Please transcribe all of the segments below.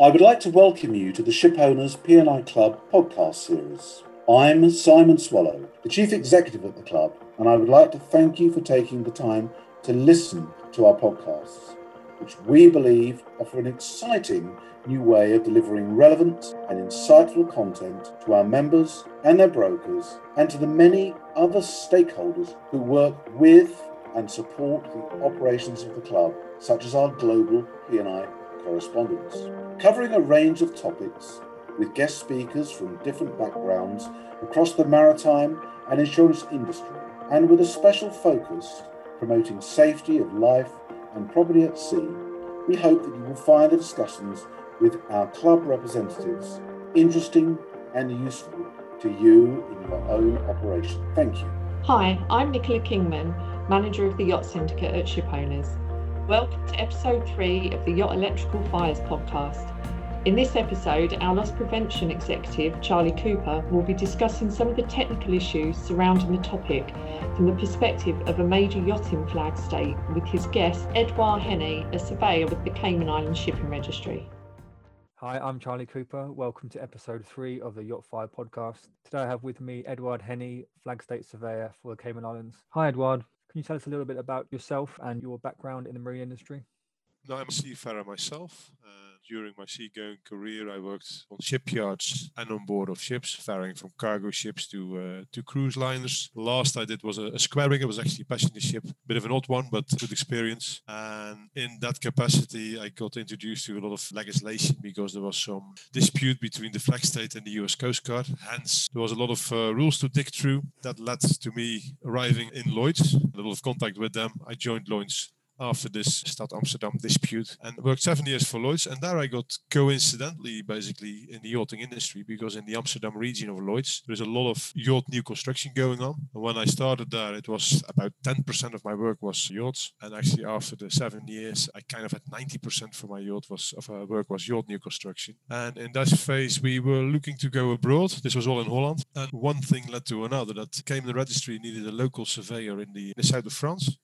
I would like to welcome you to the Shipowners P&I Club podcast series. I'm Simon Swallow, the Chief Executive at the club, and I would like to thank you for taking the time to listen to our podcasts, which we believe offer an exciting new way of delivering relevant and insightful content to our members and their brokers, and to the many other stakeholders who work with and support the operations of the club, such as our global P&I correspondents, covering a range of topics with guest speakers from different backgrounds across the maritime and insurance industry, and with a special focus promoting safety of life and property at sea. We hope that you will find the discussions with our club representatives interesting and useful to you in your own operation. Thank you. Hi, I'm Nicola Kingman, manager of the Yacht Syndicate at Shipowners. Welcome to episode three of the Yacht Electrical Fires podcast. In this episode, our loss prevention executive, Charlie Cooper, will be discussing some of the technical issues surrounding the topic from the perspective of a major yachting flag state with his guest, Edouard Henney, a surveyor with the Cayman Islands Shipping Registry. Hi, I'm Charlie Cooper. Welcome to episode three of the Yacht Fire podcast. Today I have with me Edouard Henney, Flag State Surveyor for the Cayman Islands. Hi, Edouard. Can you tell us a little bit about yourself and your background in the marine industry? No, I'm a seafarer myself. Uh, during my seagoing career, I worked on shipyards and on board of ships, varying from cargo ships to uh, to cruise liners. Last I did was a, a square rig. It was actually a passenger ship, bit of an odd one, but good experience. And in that capacity, I got introduced to a lot of legislation because there was some dispute between the flag state and the U.S. Coast Guard. Hence, there was a lot of uh, rules to dig through. That led to me arriving in Lloyd's. A lot of contact with them. I joined Lloyd's after this Stad Amsterdam dispute and worked seven years for Lloyd's. And there I got coincidentally basically in the yachting industry because in the Amsterdam region of Lloyd's, there's a lot of yacht new construction going on. And when I started there, it was about 10% of my work was yachts. And actually after the seven years, I kind of had 90% for my yacht was of uh, work was yacht new construction. And in that phase, we were looking to go abroad. This was all in Holland. And one thing led to another that Cayman registry needed a local surveyor in the, in the south of France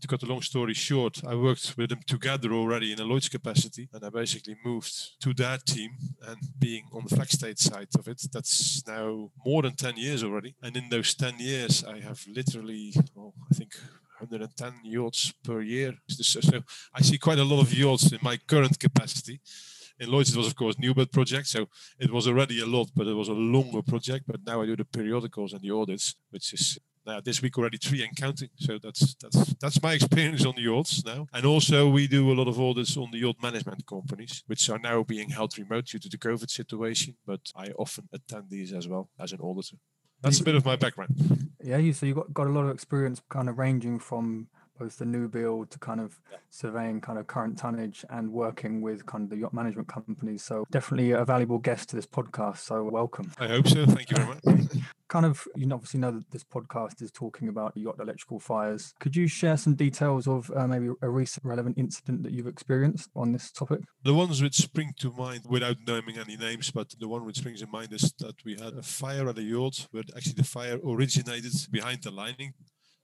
to cut a long story short, I worked with them together already in a Lloyd's capacity, and I basically moved to that team. And being on the flag state side of it, that's now more than 10 years already. And in those 10 years, I have literally, well, I think 110 yachts per year. So I see quite a lot of yachts in my current capacity. In Lloyd's, it was of course new build project, so it was already a lot, but it was a longer project. But now I do the periodicals and the audits, which is uh, this week already three and counting. So that's that's that's my experience on the yachts now. And also we do a lot of audits on the yacht management companies, which are now being held remote due to the COVID situation. But I often attend these as well as an auditor. That's a bit of my background. Yeah, you so you got got a lot of experience, kind of ranging from both the new build to kind of yeah. surveying kind of current tonnage and working with kind of the yacht management companies. So definitely a valuable guest to this podcast. So welcome. I hope so. Thank you very much. kind of you obviously know that this podcast is talking about yacht electrical fires. Could you share some details of uh, maybe a recent relevant incident that you've experienced on this topic? The ones which spring to mind, without naming any names, but the one which springs in mind is that we had a fire at a yacht, where actually the fire originated behind the lining.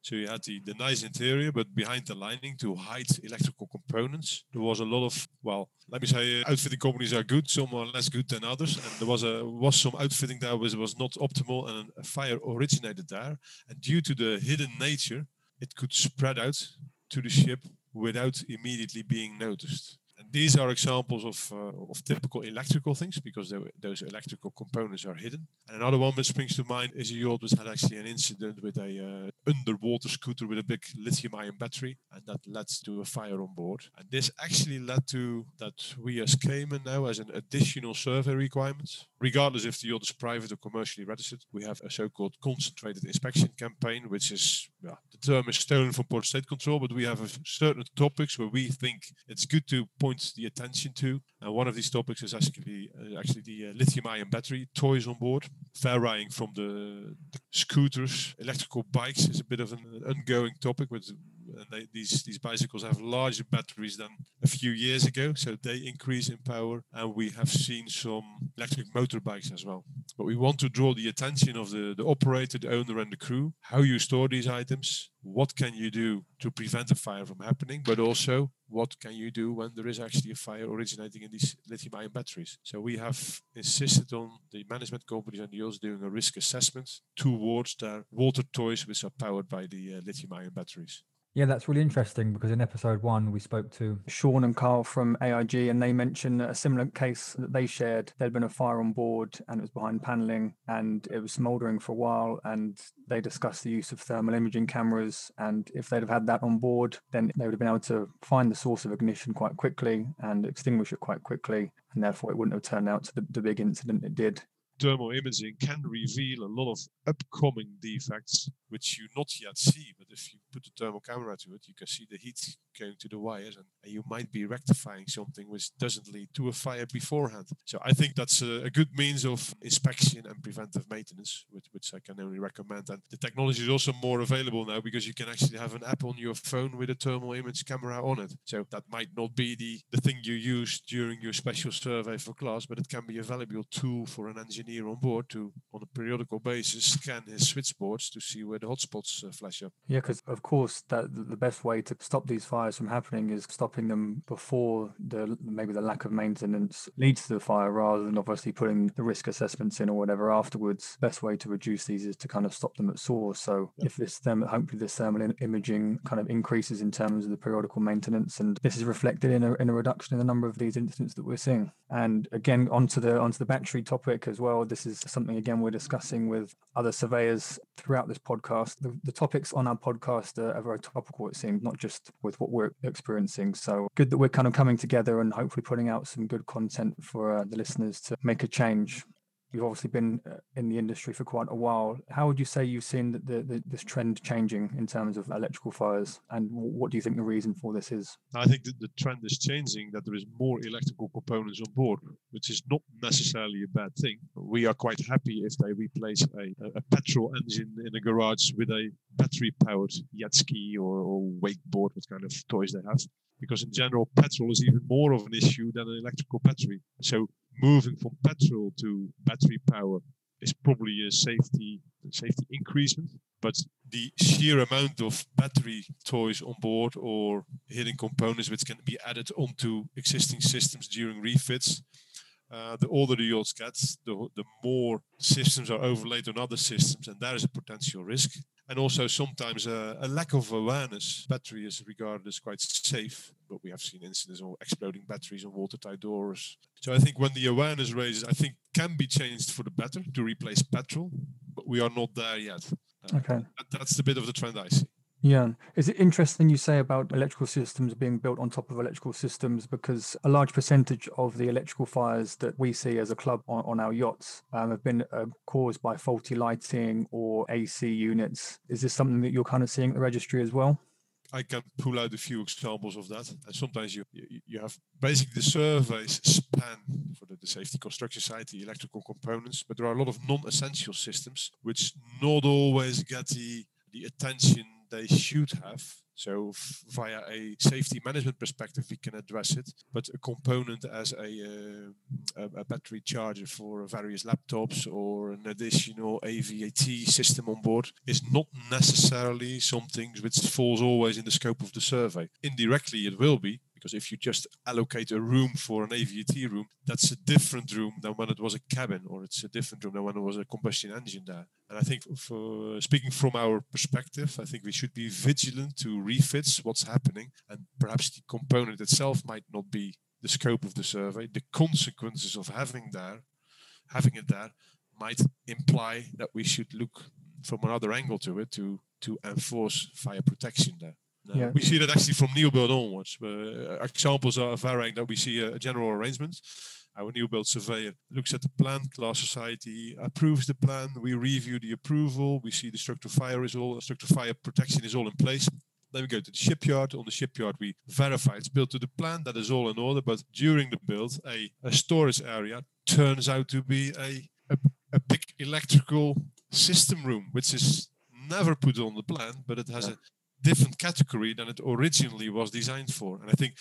So you had the, the nice interior, but behind the lining to hide electrical components, there was a lot of, well, let me say, uh, outfitting companies are good, some are less good than others. And there was a was some outfitting that was, was not optimal and a fire originated there. And due to the hidden nature, it could spread out to the ship without immediately being noticed. These are examples of, uh, of typical electrical things because those electrical components are hidden. And another one that springs to mind is a yacht which had actually an incident with a uh, underwater scooter with a big lithium-ion battery, and that led to a fire on board. And this actually led to that we as Cayman now, as an additional survey requirement, regardless if the yacht is private or commercially registered, we have a so-called concentrated inspection campaign, which is yeah, the term is stolen from Port State Control, but we have certain topics where we think it's good to point the attention to. And one of these topics is actually uh, actually the uh, lithium-ion battery toys on board, varying from the, the, scooters, electrical bikes is a bit of an ongoing topic with and they, these these bicycles have larger batteries than a few years ago, so they increase in power. And we have seen some electric motorbikes as well. But we want to draw the attention of the, the operator, the owner, and the crew. How you store these items, what can you do to prevent a fire from happening, but also what can you do when there is actually a fire originating in these lithium-ion batteries. So we have insisted on the management companies and the doing a risk assessment towards their water toys which are powered by the uh, lithium-ion batteries. Yeah, that's really interesting because in episode one, we spoke to Sean and Carl from AIG, and they mentioned a similar case that they shared. There'd been a fire on board and it was behind paneling and it was smoldering for a while. And they discussed the use of thermal imaging cameras. And if they'd have had that on board, then they would have been able to find the source of ignition quite quickly and extinguish it quite quickly. And therefore, it wouldn't have turned out to the, the big incident it did thermal imaging can reveal a lot of upcoming defects which you not yet see. But if you put the thermal camera to it, you can see the heat going to the wires, and, you might be rectifying something which doesn't lead to a fire beforehand. So I think that's a, a good means of inspection and preventive maintenance, which, which I can only recommend. And the technology is also more available now because you can actually have an app on your phone with a thermal image camera on it. So that might not be the, the thing you use during your special survey for class, but it can be a valuable tool for an engineer on board to, on a periodical basis, scan his switchboards to see where the hotspots uh, flash up. Yeah, because of course that the best way to stop these fires from happening is stopping them before the maybe the lack of maintenance leads to the fire, rather than obviously putting the risk assessments in or whatever afterwards. Best way to reduce these is to kind of stop them at source. So yeah. if this thermal, hopefully this thermal imaging kind of increases in terms of the periodical maintenance, and this is reflected in a in a reduction in the number of these incidents that we're seeing. And again, onto the onto the battery topic as well. This is something again we're discussing with other surveyors throughout this podcast. The, the topics on our podcast are, are, very topical, it seems, not just with what we're experiencing. So good that we're kind of coming together and hopefully putting out some good content for uh, the listeners to make a change you've obviously been uh, in the industry for quite a while. How would you say you've seen the, the, this trend changing in terms of electrical fires, and what do you think the reason for this is? I think that the trend is changing. That there is more electrical components on board, which is not necessarily a bad thing. We are quite happy if they replace a, a petrol engine in a garage with a battery-powered jet ski or, or wakeboard, what kind of toys they have because in general petrol is even more of an issue than an electrical battery so moving from petrol to battery power is probably a safety safety increasement. But the sheer amount of battery toys on board or hidden components which can be added onto existing systems during refits, uh, the older the yachts get, the, the more systems are overlaid on other systems, and there is a potential risk and also sometimes a, a, lack of awareness. Battery is regarded as quite safe, but we have seen incidents of exploding batteries on watertight doors. So I think when the awareness raises, I think can be changed for the better to replace petrol, but we are not there yet. Uh, okay, that, that's the bit of the trend I see. Yeah. Is it interesting you say about electrical systems being built on top of electrical systems? Because a large percentage of the electrical fires that we see as a club on, on our yachts um, have been uh, caused by faulty lighting or AC units. Is this something that you're kind of seeing at the registry as well? I can pull out a few examples of that. And sometimes you you, have basically the surveys span for the, the Safety Construction Society electrical components, but there are a lot of non-essential systems which not always get the the attention they should have. So via a safety management perspective, we can address it. But a component as a, uh, a, battery charger for various laptops or an additional AVAT system on board is not necessarily something which falls always in the scope of the survey. Indirectly, it will be because if you just allocate a room for an AVT room, that's a different room than when it was a cabin, or it's a different room than when it was a combustion engine there. And I think, for speaking from our perspective, I think we should be vigilant to refits what's happening, and perhaps the component itself might not be the scope of the survey. The consequences of having there, having it there, might imply that we should look from another angle to it to to enforce fire protection there. No, yeah. We see that actually from new build onwards. Uh, examples are varying that we see a, a general arrangement. Our new build surveyor looks at the plan, class society approves the plan, we review the approval, we see the structural fire is all structural fire protection is all in place. Then we go to the shipyard. On the shipyard, we verify it's built to the plan. That is all in order. But during the build, a, a storage area turns out to be a, a, a big electrical system room, which is never put on the plan, but it has a different category than it originally was designed for. And I think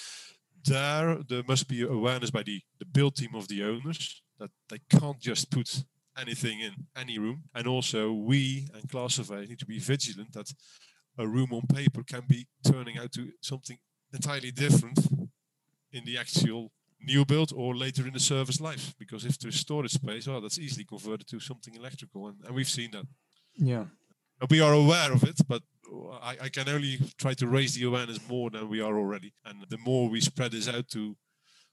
there there must be awareness by the, the build team of the owners that they can't just put anything in any room. And also we and class surveyors need to be vigilant that a room on paper can be turning out to something entirely different in the actual new build or later in the service life. Because if there's storage space, well, that's easily converted to something electrical. And, and we've seen that. Yeah. We are aware of it, but I, I, can only try to raise the awareness more than we are already. And the more we spread this out to,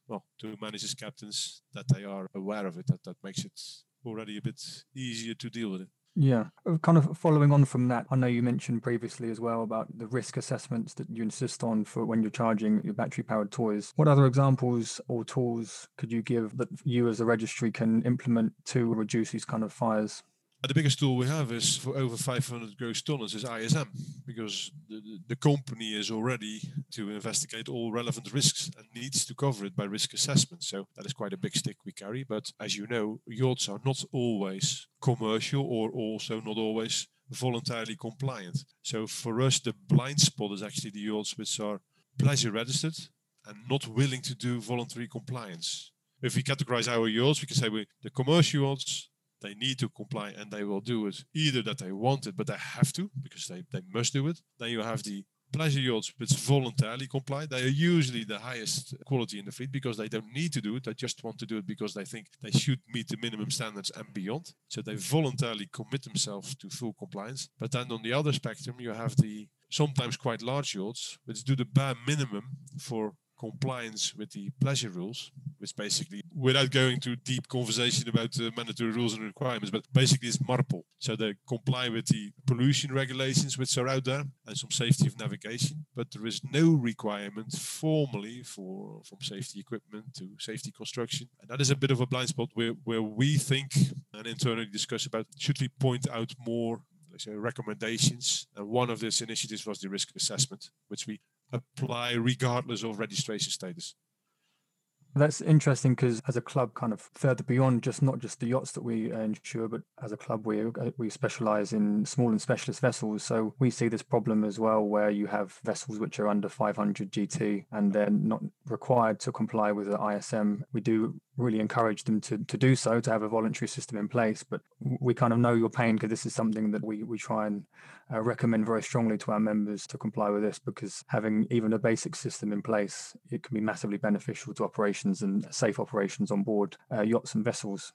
well, to managers, captains, that they are aware of it, that, that makes it already a bit easier to deal with it. Yeah, uh, kind of following on from that, I know you mentioned previously as well about the risk assessments that you insist on for when you're charging your battery powered toys. What other examples or tools could you give that you as a registry can implement to reduce these kind of fires? Uh, the biggest tool we have is for over 500 gross tons is ISM because the, the company is already to investigate all relevant risks and needs to cover it by risk assessment. So that is quite a big stick we carry. But as you know, yachts are not always commercial or also not always voluntarily compliant. So for us, the blind spot is actually the yachts which are pleasure registered and not willing to do voluntary compliance. If we categorize our yachts, we can say we, the commercial yachts they need to comply and they will do it either that they want it but they have to because they, they must do it. Then you have the pleasure yachts which voluntarily comply. They are usually the highest quality in the fleet because they don't need to do it. They just want to do it because they think they should meet the minimum standards and beyond. So they voluntarily commit themselves to full compliance. But then on the other spectrum you have the sometimes quite large yachts which do the bare minimum for compliance with the pleasure rules, which basically, without going to deep conversation about the mandatory rules and requirements, but basically it's MARPOL. So they comply with the pollution regulations which are out there and some safety of navigation, but there is no requirement formally for from safety equipment to safety construction. And that is a bit of a blind spot where, where we think and internally discuss about should we point out more recommendations. And one of these initiatives was the risk assessment, which we apply regardless of registration status. That's interesting because as a club, kind of further beyond just not just the yachts that we insure, but as a club, we uh, we specialize in small and specialist vessels. So we see this problem as well, where you have vessels which are under 500 GT and they're not required to comply with the ISM. We do really encourage them to, to do so, to have a voluntary system in place. But we kind of know your pain because this is something that we, we try and uh, recommend very strongly to our members to comply with this because having even a basic system in place, it can be massively beneficial to operations and safe operations on board uh, yachts and vessels.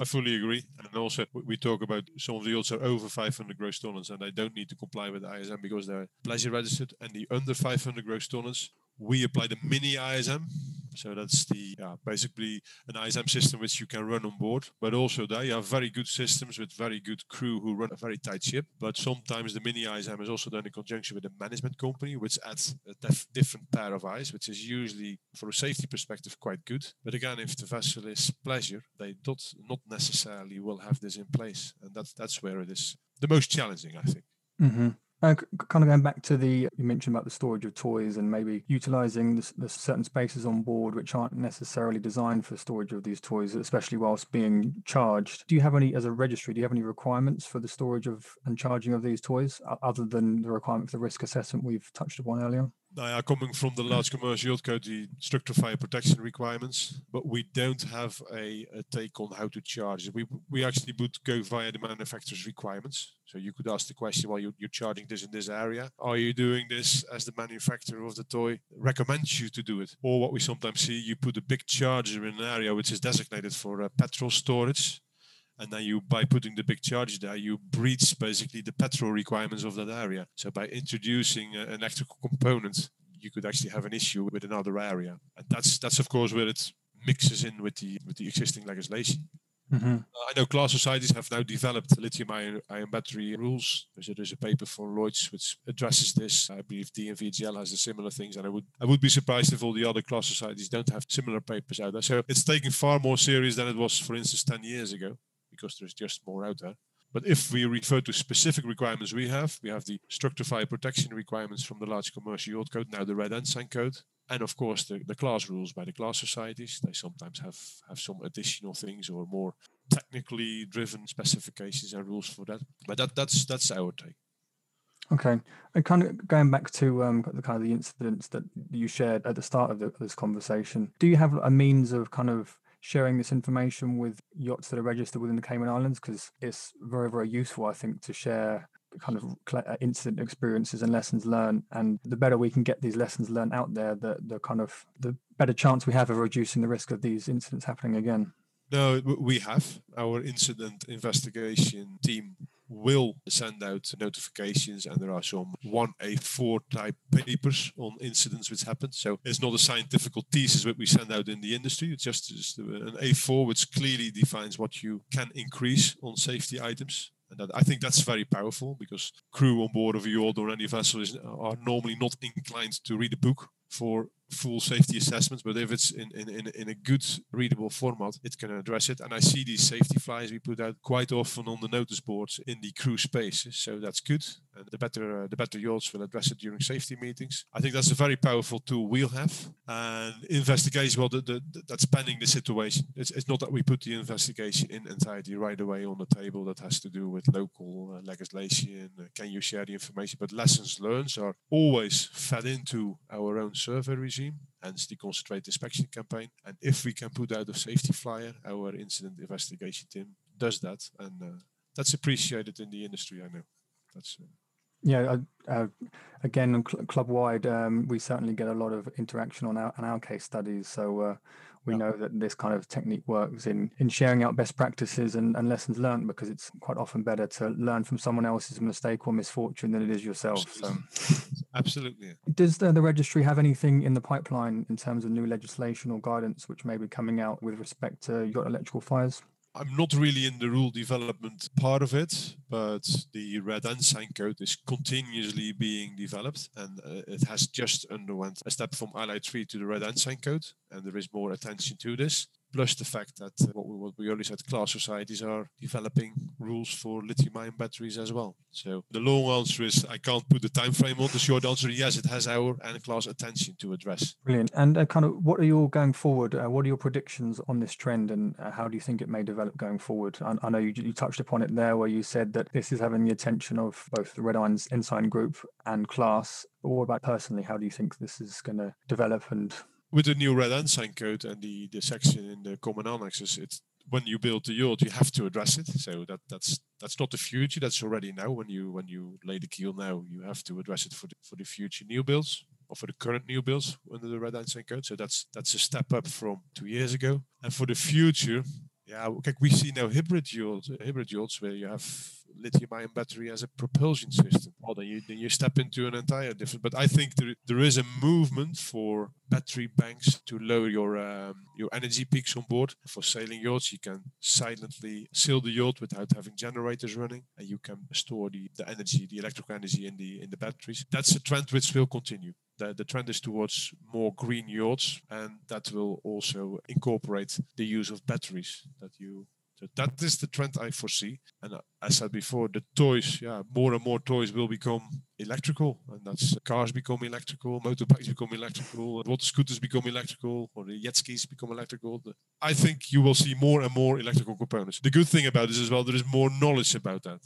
I fully agree. And also, we talk about some of the yachts are over 500 gross tonnage and they don't need to comply with ISM because they're pleasure registered. And the under 500 gross tonnage, we apply the mini ISM. So that's the basically an ISM system which you can run on board. But also there you have very good systems with very good crew who run a very tight ship. But sometimes the mini ISM is also done in conjunction with a management company, which adds a def- different pair of eyes, which is usually for a safety perspective quite good. But again, if the vessel is pleasure, they don't not necessarily will have this in place, and that's that's where it is the most challenging, I think. Mm-hmm. Uh, kind of going back to the you mentioned about the storage of toys and maybe utilizing the, the, certain spaces on board which aren't necessarily designed for storage of these toys, especially whilst being charged. Do you have any, as a registry, do you have any requirements for the storage of and charging of these toys other than the requirement for the risk assessment we've touched upon earlier? Now, coming from the large commercial code, the structure fire protection requirements, but we don't have a, a, take on how to charge it. We, we actually would go via the manufacturer's requirements. So you could ask the question, well, you, you're charging this in this area. Are you doing this as the manufacturer of the toy recommends you to do it? Or what we sometimes see, you put a big charger in an area which is designated for uh, petrol storage and then you by putting the big charge there you breach basically the petrol requirements of that area so by introducing an electrical component you could actually have an issue with another area and that's that's of course where it mixes in with the with the existing legislation Mm-hmm. Uh, I know class societies have now developed lithium ion, ion battery rules. There's a, there's a paper from Lloyd's which addresses this. I believe DNVGL has the similar things, and I would I would be surprised if all the other class societies don't have similar papers out there. So it's taken far more serious than it was, for instance, 10 years ago because there's just more out there. But if we refer to specific requirements we have, we have the structure fire protection requirements from the large commercial yacht code, now the red ensign code, and of course the, the class rules by the class societies. They sometimes have, have some additional things or more technically driven specifications and rules for that. But that, that's that's our take. Okay, and kind of going back to um, the kind of the incidents that you shared at the start of the, this conversation, do you have a means of kind of sharing this information with yachts that are registered within the Cayman Islands? Because it's very, very useful, I think, to share kind of uh, incident experiences and lessons learned. And the better we can get these lessons learned out there, the the kind of the better chance we have of reducing the risk of these incidents happening again. No, we have our incident investigation team will send out notifications and there are some 1A4 type papers on incidents which happened. So it's not a scientific thesis that we send out in the industry. It's just, just an A4 which clearly defines what you can increase on safety items. And that, I think that's very powerful because crew on board of a yacht or any vessel is, are normally not inclined to read a book for full safety assessments, but if it's in, in, in, in a good readable format, it can address it. And I see these safety flyers we put out quite often on the notice boards in the crew spaces, so that's good. And the better uh, the better yachts will address it during safety meetings. I think that's a very powerful tool we'll have. And investigation, well, the, the, the, that's pending the situation. It's, it's not that we put the investigation in entirety right away on the table. That has to do with local uh, legislation. Uh, can you share the information? But lessons learned are always fed into our own survey regime, hence the concentrated inspection campaign. And if we can put out a safety flyer, our incident investigation team does that, and uh, that's appreciated in the industry. I know. That's. Uh, yeah, uh, again, cl- club wide, um, we certainly get a lot of interaction on our on our case studies. So uh, we yeah. know that this kind of technique works in in sharing out best practices and, and lessons learned because it's quite often better to learn from someone else's mistake or misfortune than it is yourself. Absolutely. So, absolutely. Does the, the registry have anything in the pipeline in terms of new legislation or guidance which may be coming out with respect to your electrical fires? I'm not really in the rule development part of it, but the Red Ensign code is continuously being developed, and uh, it has just underwent a step from LY3 to the Red Ensign code, and there is more attention to this plus the fact that uh, what, we, what we already said, class societies are developing rules for lithium-ion batteries as well. So the long answer is I can't put the time frame on. The short answer, yes, it has our and class attention to address. Brilliant. And uh, kind of, what are your going forward? Uh, what are your predictions on this trend, and uh, how do you think it may develop going forward? I, I know you, you, touched upon it there, where you said that this is having the attention of both the Red Irons Ensign Group and class. But what about personally? How do you think this is going to develop and with the new red ensign code and the, the section in the common annexes, it's when you build the yacht, you have to address it. So that that's that's not the future. That's already now. When you when you lay the keel now, you have to address it for the for the future new builds or for the current new builds under the red ensign code. So that's that's a step up from two years ago. And for the future, yeah, like we see now hybrid yachts, hybrid yachts where you have lithium-ion battery as a propulsion system. Well, then you then you step into an entire different. But I think there, there is a movement for battery banks to lower your um, your energy peaks on board. For sailing yachts, you can silently sail the yacht without having generators running, and you can store the, the energy, the electrical energy in the in the batteries. That's a trend which will continue. The, the trend is towards more green yachts, and that will also incorporate the use of batteries that you so that is the trend I foresee. And I said before, the toys, yeah, more and more toys will become electrical, and that's cars become electrical, motorbikes become electrical, water scooters become electrical, or the jet skis become electrical. I think you will see more and more electrical components. The good thing about this as well, there is more knowledge about that.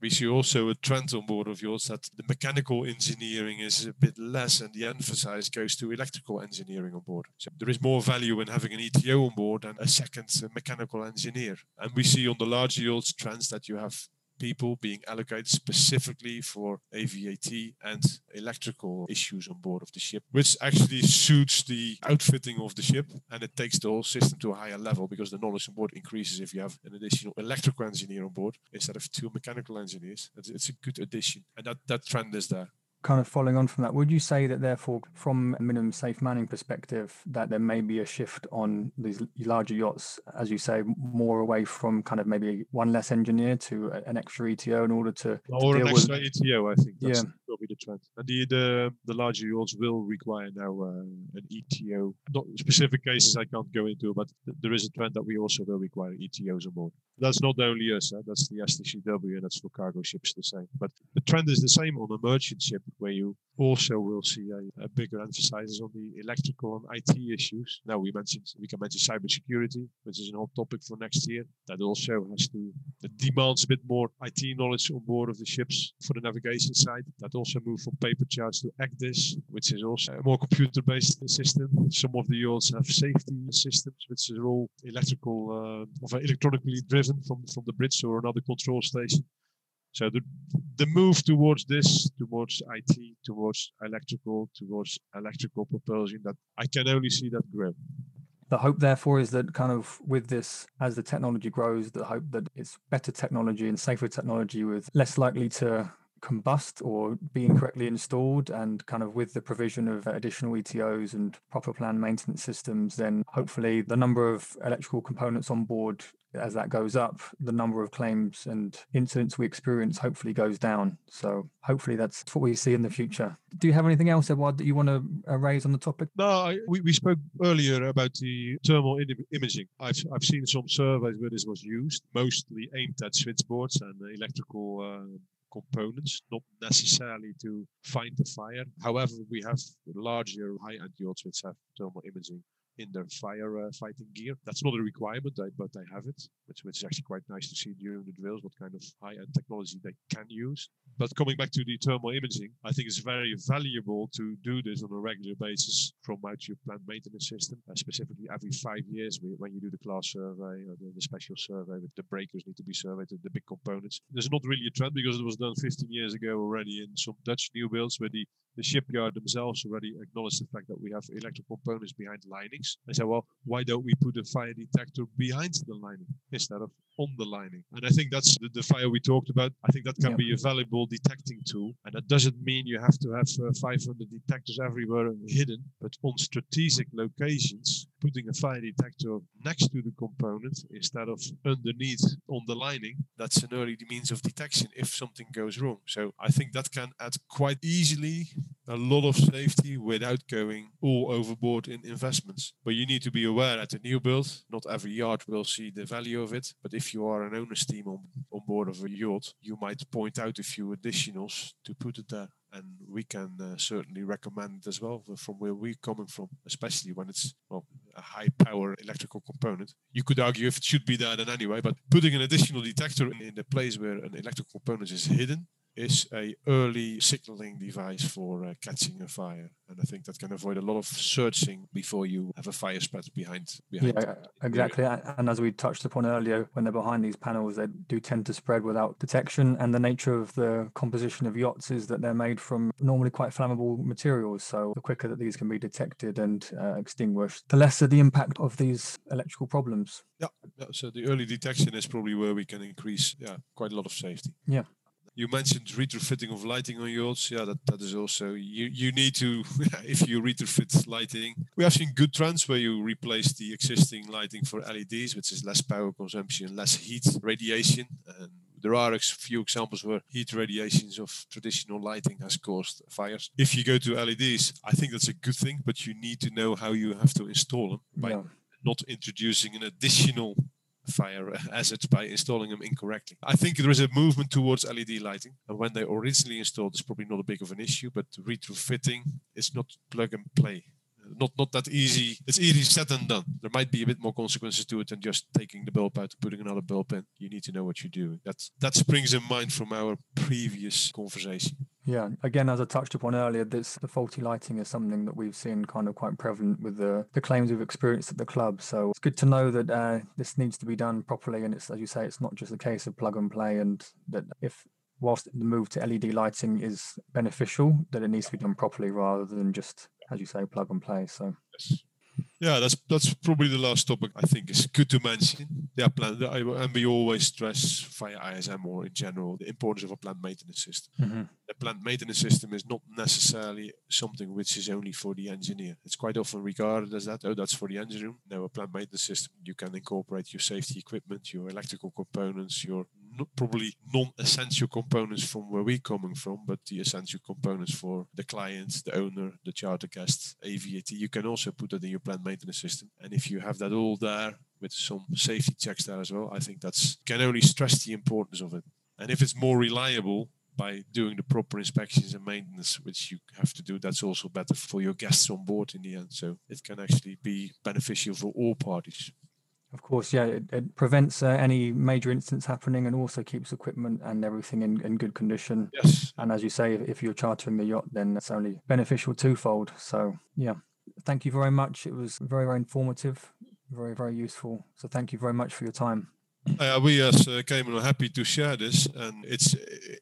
We see also a trend on board of yours that the mechanical engineering is a bit less, and the emphasis goes to electrical engineering on board. So there is more value in having an ETO on board than a second mechanical engineer. And we see on the larger yachts trends that you have people being allocated specifically for AVAT and electrical issues on board of the ship, which actually suits the outfitting of the ship and it takes the whole system to a higher level because the knowledge on board increases if you have an additional electrical engineer on board instead of two mechanical engineers. It's, it's a good addition, and that, that trend is there kind of following on from that, would you say that therefore, from a minimum safe manning perspective, that there may be a shift on these larger yachts, as you say, more away from kind of maybe one less engineer to an extra ETO in order to, or to an extra with... ETO? I think that's yeah. will be the trend. And the the, the larger yachts will require now uh, an ETO. Not specific cases I can't go into, but there is a trend that we also will require ETOs on board. That's not only us. Huh? That's the STCW, and that's for cargo ships the same. But the trend is the same on a merchant ship where you Also, we'll see a, a bigger emphasis on the electrical and IT issues. Now, we mentioned we can mention cybersecurity, which is an hot topic for next year. That also has to that demands a bit more IT knowledge on board of the ships for the navigation side. That also moved from paper charts to ECDIS, which is also a more computer-based system. Some of the yachts have safety systems, which are all electrical, uh, or electronically driven from from the bridge or another control station. So the, the move towards this, towards IT, towards electrical, towards electrical propulsion, that I can only see that grow. The hope, therefore, is that kind of with this, as the technology grows, the hope that it's better technology and safer technology with less likely to combust or be incorrectly installed and kind of with the provision of additional ETOs and proper planned maintenance systems, then hopefully the number of electrical components on board as that goes up, the number of claims and incidents we experience hopefully goes down. So hopefully that's what we see in the future. Do you have anything else, Edward, that you want to uh, raise on the topic? No, I, we, we spoke earlier about the thermal imaging. I've, I've seen some surveys where this was used, mostly aimed at switchboards and electrical uh, components, not necessarily to find the fire. However, we have larger high-end yachts which have thermal imaging in their fire uh, fighting gear. That's not a requirement, but they have it, which, which is actually quite nice to see during the drills what kind of high-end technology they can use. But coming back to the thermal imaging, I think it's very valuable to do this on a regular basis from out your plant maintenance system, uh, specifically every five years when you do the class survey or the, the special survey with the breakers need to be surveyed, the big components. There's not really a trend because it was done 15 years ago already in some Dutch new builds where the the shipyard themselves already acknowledged the fact that we have electrical components behind linings. They said, well, why don't we put a fire detector behind the lining instead of on the lining? And I think that's the, the fire we talked about. I think that can yeah. be a valuable detecting tool. And that doesn't mean you have to have uh, 500 detectors everywhere hidden, but on strategic locations, putting a fire detector next to the component instead of underneath on the lining, that's an early means of detection if something goes wrong. So I think that can add quite easily a lot of safety without going all overboard in investments. But you need to be aware at a new build, not every yard will see the value of it. But if you are an owner's team on, on board of a yacht, you might point out a few additionals to put it there and we can uh, certainly recommend as well from where we're coming from, especially when it's well a high power electrical component. You could argue if it should be there then anyway, but putting an additional detector in the place where an electrical component is hidden is a early signaling device for uh, catching a fire. And i think that can avoid a lot of searching before you have a fire spread behind behind yeah exactly. And as we touched upon earlier when they're behind these panels they do tend to spread without detection. And the nature of the composition of yachts is that they're made from normally quite flammable materials. So the quicker that these can be detected and uh, extinguished the lesser the impact of these electrical problems. Yeah, yeah so the early detection is probably where we can increase yeah quite a lot of safety. Yeah you mentioned retrofitting of lighting on yachts. Yeah, that, that is also you you need to if you retrofit lighting. We have seen good trends where you replace the existing lighting for LEDs, which is less power consumption, less heat radiation. And there are a few examples where heat radiations of traditional lighting has caused fires. If you go to LEDs, I think that's a good thing, but you need to know how you have to install them by yeah. not introducing an additional fire uh, assets by installing them incorrectly. I think there is a movement towards LED lighting, and when they originally installed, it's probably not a big of an issue, but retrofitting is not plug and play. Not not that easy. It's easy said and done. There might be a bit more consequences to it than just taking the bulb out and putting another bulb in. You need to know what you're doing. That's that springs in mind from our previous conversation. Yeah, again, as I touched upon earlier, this the faulty lighting is something that we've seen kind of quite prevalent with the, the claims we've experienced at the club. So it's good to know that uh, this needs to be done properly, and it's as you say, it's not just a case of plug and play, and that if whilst the move to LED lighting is beneficial, that it needs to be done properly rather than just as you say, plug and play. So. Yes. Yeah, that's that's probably the last topic I think is good to mention. Yeah, plan, and we always stress via ISM or in general the importance of a plant maintenance system. Mm-hmm. The plant maintenance system is not necessarily something which is only for the engineer. It's quite often regarded as that. Oh, that's for the engine room. No, a plant maintenance system you can incorporate your safety equipment, your electrical components, your probably non-essential components from where we're coming from, but the essential components for the client, the owner, the charter guest, AVAT. You can also put that in your plant maintenance system. And if you have that all there with some safety checks there as well, I think that's can only stress the importance of it. And if it's more reliable, by doing the proper inspections and maintenance, which you have to do, that's also better for your guests on board in the end. So it can actually be beneficial for all parties. Of course, yeah, it, it prevents uh, any major incidents happening and also keeps equipment and everything in, in good condition. Yes. And as you say, if, if you're chartering the yacht, then that's only beneficial twofold. So, yeah, thank you very much. It was very, very informative, very, very useful. So, thank you very much for your time. Uh, we as uh, Cayman are happy to share this, and it's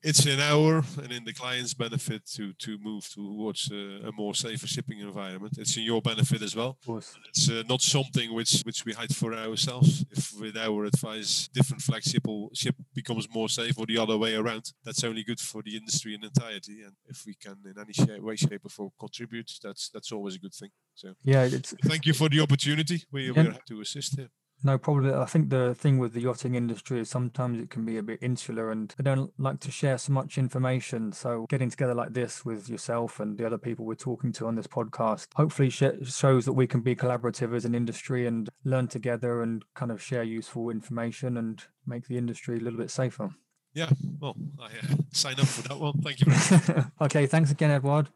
it's in our and in the client's benefit to to move towards uh, a more safer shipping environment. It's in your benefit as well. Of course. It's uh, not something which which we hide for ourselves. If with our advice, different flagship ship becomes more safe, or the other way around, that's only good for the industry in entirety. And if we can in any shape, way, shape, or form contribute, that's that's always a good thing. So yeah, it's, thank you for the opportunity. We, yeah. we're happy to assist here. No problem. I think the thing with the yachting industry is sometimes it can be a bit insular and they don't like to share so much information. So getting together like this with yourself and the other people we're talking to on this podcast hopefully sh- shows that we can be collaborative as an industry and learn together and kind of share useful information and make the industry a little bit safer. Yeah, well, I uh, sign up for that one. Thank you. okay, thanks again, Edward.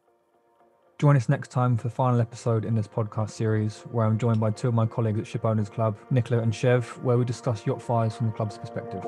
Join us next time for the final episode in this podcast series, where I'm joined by two of my colleagues at Ship Owners Club, Nicola and Chev, where we discuss yacht fires from the club's perspective.